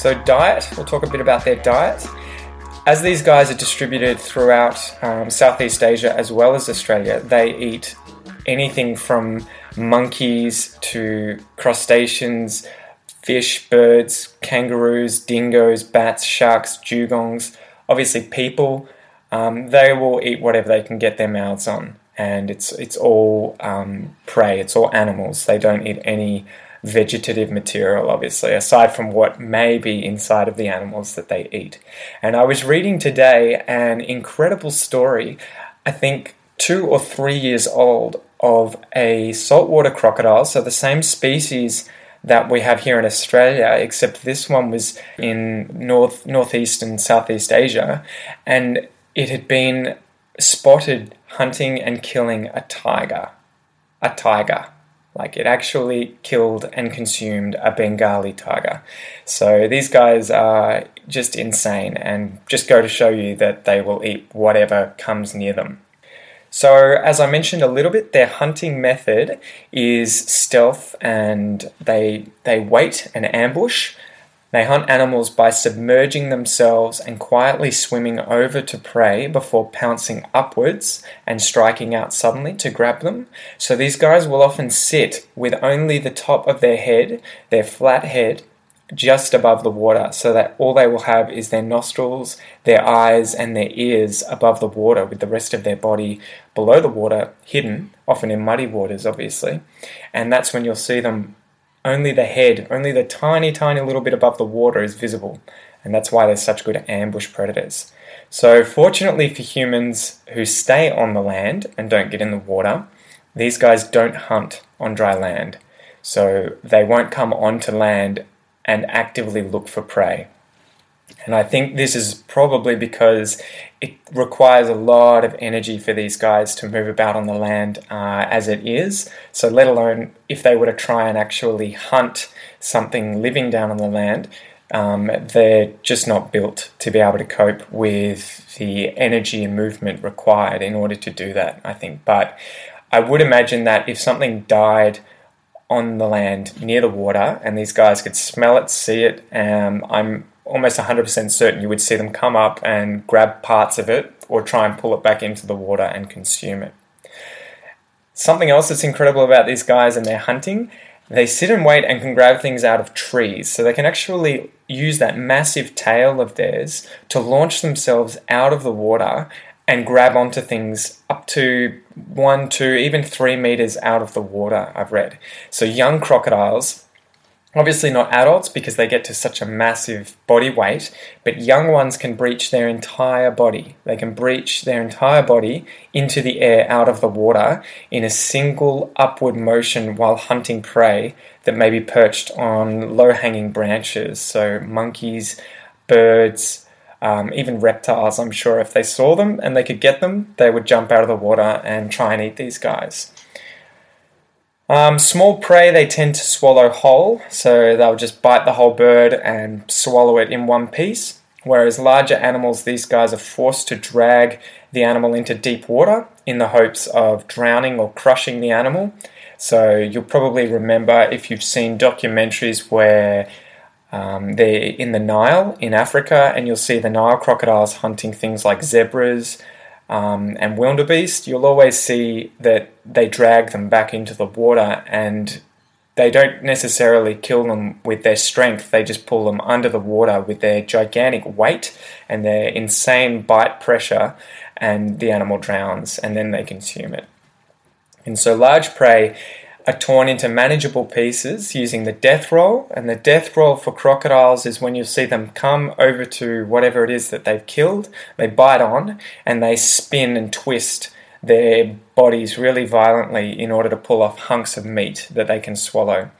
So, diet, we'll talk a bit about their diet. As these guys are distributed throughout um, Southeast Asia as well as Australia, they eat anything from monkeys to crustaceans, fish, birds, kangaroos, dingoes, bats, sharks, dugongs, obviously people. Um, they will eat whatever they can get their mouths on, and it's it's all um, prey. It's all animals. They don't eat any vegetative material, obviously, aside from what may be inside of the animals that they eat. And I was reading today an incredible story, I think two or three years old, of a saltwater crocodile, so the same species that we have here in Australia, except this one was in north northeast and southeast Asia, and it had been spotted hunting and killing a tiger. A tiger. Like it actually killed and consumed a Bengali tiger. So these guys are just insane and just go to show you that they will eat whatever comes near them. So, as I mentioned a little bit, their hunting method is stealth and they, they wait and ambush. They hunt animals by submerging themselves and quietly swimming over to prey before pouncing upwards and striking out suddenly to grab them. So these guys will often sit with only the top of their head, their flat head, just above the water so that all they will have is their nostrils, their eyes, and their ears above the water, with the rest of their body below the water, hidden, often in muddy waters, obviously. And that's when you'll see them only the head, only the tiny, tiny little bit above the water is visible, and that's why they're such good ambush predators. So, fortunately for humans who stay on the land and don't get in the water, these guys don't hunt on dry land. So, they won't come onto land and actively look for prey. And I think this is probably because it requires a lot of energy for these guys to move about on the land uh, as it is. So, let alone if they were to try and actually hunt something living down on the land, um, they're just not built to be able to cope with the energy and movement required in order to do that, I think. But I would imagine that if something died on the land near the water and these guys could smell it, see it, um, I'm almost 100% certain you would see them come up and grab parts of it or try and pull it back into the water and consume it. Something else that's incredible about these guys and their hunting, they sit and wait and can grab things out of trees. So they can actually use that massive tail of theirs to launch themselves out of the water and grab onto things up to one, two, even three meters out of the water, I've read. So young crocodiles Obviously, not adults because they get to such a massive body weight, but young ones can breach their entire body. They can breach their entire body into the air out of the water in a single upward motion while hunting prey that may be perched on low hanging branches. So, monkeys, birds, um, even reptiles, I'm sure if they saw them and they could get them, they would jump out of the water and try and eat these guys. Um, small prey they tend to swallow whole, so they'll just bite the whole bird and swallow it in one piece. Whereas larger animals, these guys are forced to drag the animal into deep water in the hopes of drowning or crushing the animal. So you'll probably remember if you've seen documentaries where um, they're in the Nile in Africa and you'll see the Nile crocodiles hunting things like zebras, um, and wildebeest, you'll always see that they drag them back into the water and they don't necessarily kill them with their strength, they just pull them under the water with their gigantic weight and their insane bite pressure, and the animal drowns and then they consume it. And so, large prey are torn into manageable pieces using the death roll. And the death roll for crocodiles is when you see them come over to whatever it is that they've killed, they bite on, and they spin and twist their bodies really violently in order to pull off hunks of meat that they can swallow.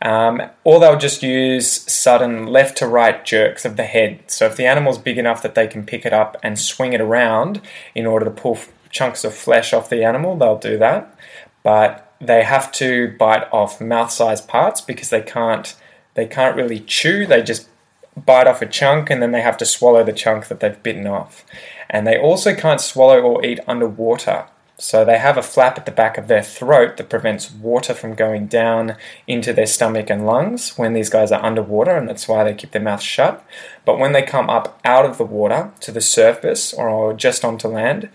Um, or they'll just use sudden left to right jerks of the head. So if the animal's big enough that they can pick it up and swing it around in order to pull f- chunks of flesh off the animal, they'll do that. But they have to bite off mouth-sized parts because they can't they can't really chew. They just bite off a chunk and then they have to swallow the chunk that they've bitten off. And they also can't swallow or eat underwater. So they have a flap at the back of their throat that prevents water from going down into their stomach and lungs when these guys are underwater, and that's why they keep their mouth shut. But when they come up out of the water to the surface or just onto land,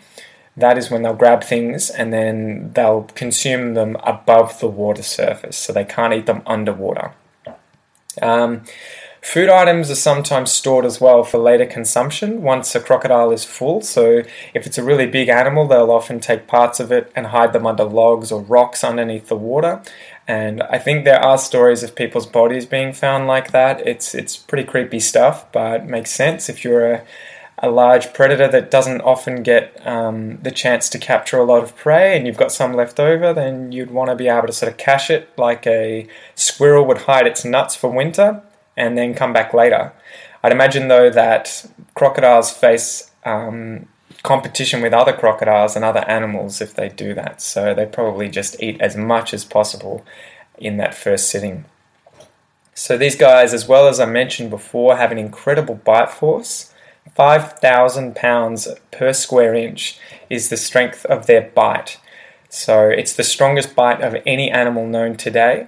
that is when they'll grab things and then they'll consume them above the water surface. So they can't eat them underwater. Um, Food items are sometimes stored as well for later consumption once a crocodile is full. So, if it's a really big animal, they'll often take parts of it and hide them under logs or rocks underneath the water. And I think there are stories of people's bodies being found like that. It's it's pretty creepy stuff, but makes sense if you're a a large predator that doesn't often get um, the chance to capture a lot of prey and you've got some left over, then you'd want to be able to sort of cache it like a squirrel would hide its nuts for winter and then come back later. I'd imagine though that crocodiles face um, competition with other crocodiles and other animals if they do that, so they probably just eat as much as possible in that first sitting. So these guys, as well as I mentioned before, have an incredible bite force. 5,000 pounds per square inch is the strength of their bite. So it's the strongest bite of any animal known today.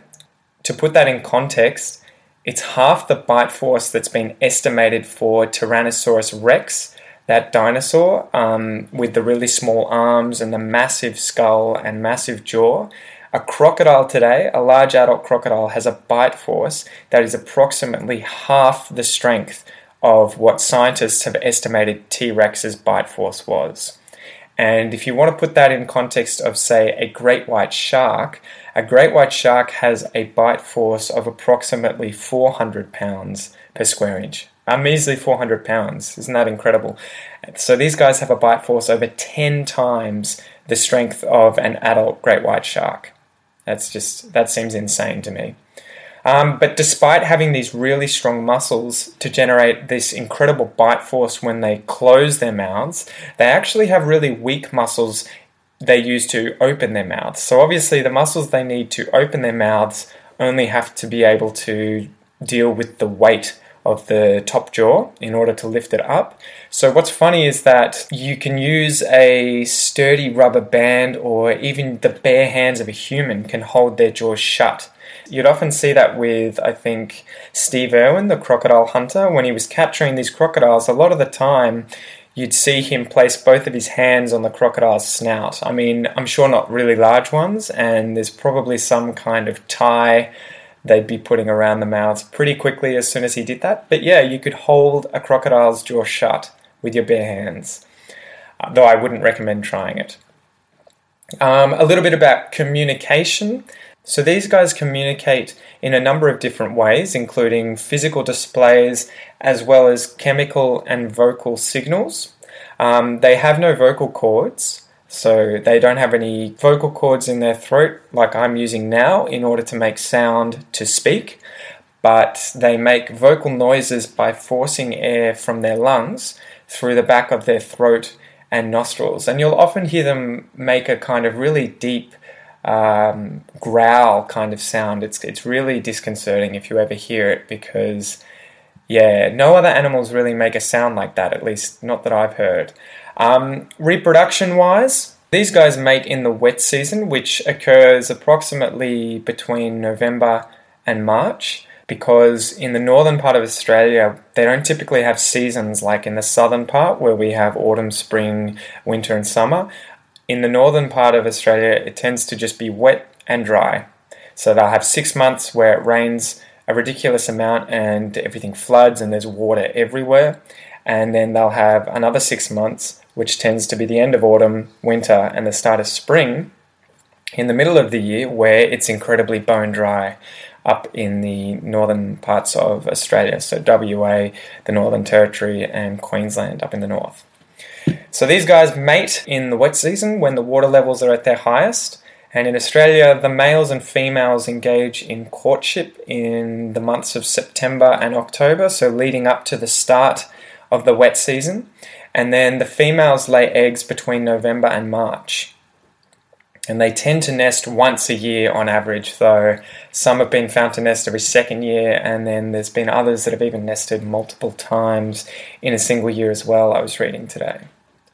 To put that in context, it's half the bite force that's been estimated for Tyrannosaurus rex, that dinosaur um, with the really small arms and the massive skull and massive jaw. A crocodile today, a large adult crocodile, has a bite force that is approximately half the strength of what scientists have estimated T Rex's bite force was. And if you want to put that in context of, say, a great white shark, a great white shark has a bite force of approximately 400 pounds per square inch. A measly 400 pounds. Isn't that incredible? So these guys have a bite force over 10 times the strength of an adult great white shark. That's just, that seems insane to me. Um, but despite having these really strong muscles to generate this incredible bite force when they close their mouths, they actually have really weak muscles they use to open their mouths. So obviously, the muscles they need to open their mouths only have to be able to deal with the weight of the top jaw in order to lift it up. So, what's funny is that you can use a sturdy rubber band, or even the bare hands of a human can hold their jaws shut. You'd often see that with, I think, Steve Irwin, the crocodile hunter. When he was capturing these crocodiles, a lot of the time you'd see him place both of his hands on the crocodile's snout. I mean, I'm sure not really large ones, and there's probably some kind of tie they'd be putting around the mouths pretty quickly as soon as he did that. But yeah, you could hold a crocodile's jaw shut with your bare hands, uh, though I wouldn't recommend trying it. Um, a little bit about communication. So these guys communicate in a number of different ways, including physical displays as well as chemical and vocal signals. Um, they have no vocal cords, so they don't have any vocal cords in their throat like I'm using now in order to make sound to speak, but they make vocal noises by forcing air from their lungs through the back of their throat and nostrils. And you'll often hear them make a kind of really deep um, growl kind of sound. It's it's really disconcerting if you ever hear it because yeah, no other animals really make a sound like that. At least not that I've heard. Um, reproduction wise, these guys mate in the wet season, which occurs approximately between November and March. Because in the northern part of Australia, they don't typically have seasons like in the southern part where we have autumn, spring, winter, and summer in the northern part of Australia, it tends to just be wet and dry. So they'll have six months where it rains a ridiculous amount and everything floods and there's water everywhere. And then they'll have another six months, which tends to be the end of autumn, winter, and the start of spring in the middle of the year where it's incredibly bone dry up in the northern parts of Australia. So WA, the Northern Territory, and Queensland up in the north. So these guys mate in the wet season when the water levels are at their highest. And in Australia, the males and females engage in courtship in the months of September and October, so leading up to the start of the wet season. And then the females lay eggs between November and March. And they tend to nest once a year on average, though some have been found to nest every second year, and then there's been others that have even nested multiple times in a single year as well, I was reading today.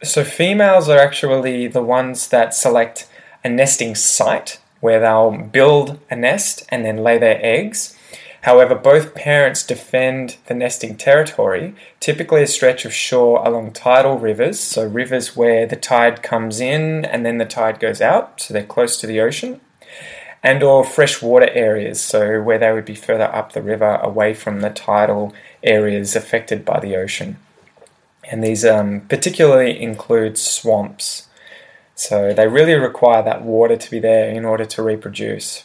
So, females are actually the ones that select a nesting site where they'll build a nest and then lay their eggs. However, both parents defend the nesting territory, typically a stretch of shore along tidal rivers, so rivers where the tide comes in and then the tide goes out, so they're close to the ocean, and or freshwater areas, so where they would be further up the river away from the tidal areas affected by the ocean. And these um, particularly include swamps. So they really require that water to be there in order to reproduce.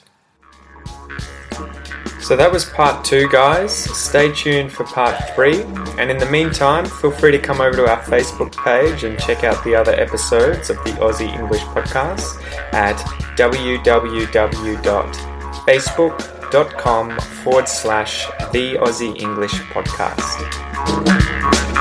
So that was part two, guys. Stay tuned for part three. And in the meantime, feel free to come over to our Facebook page and check out the other episodes of the Aussie English podcast at www.facebook.com forward slash the Aussie English podcast.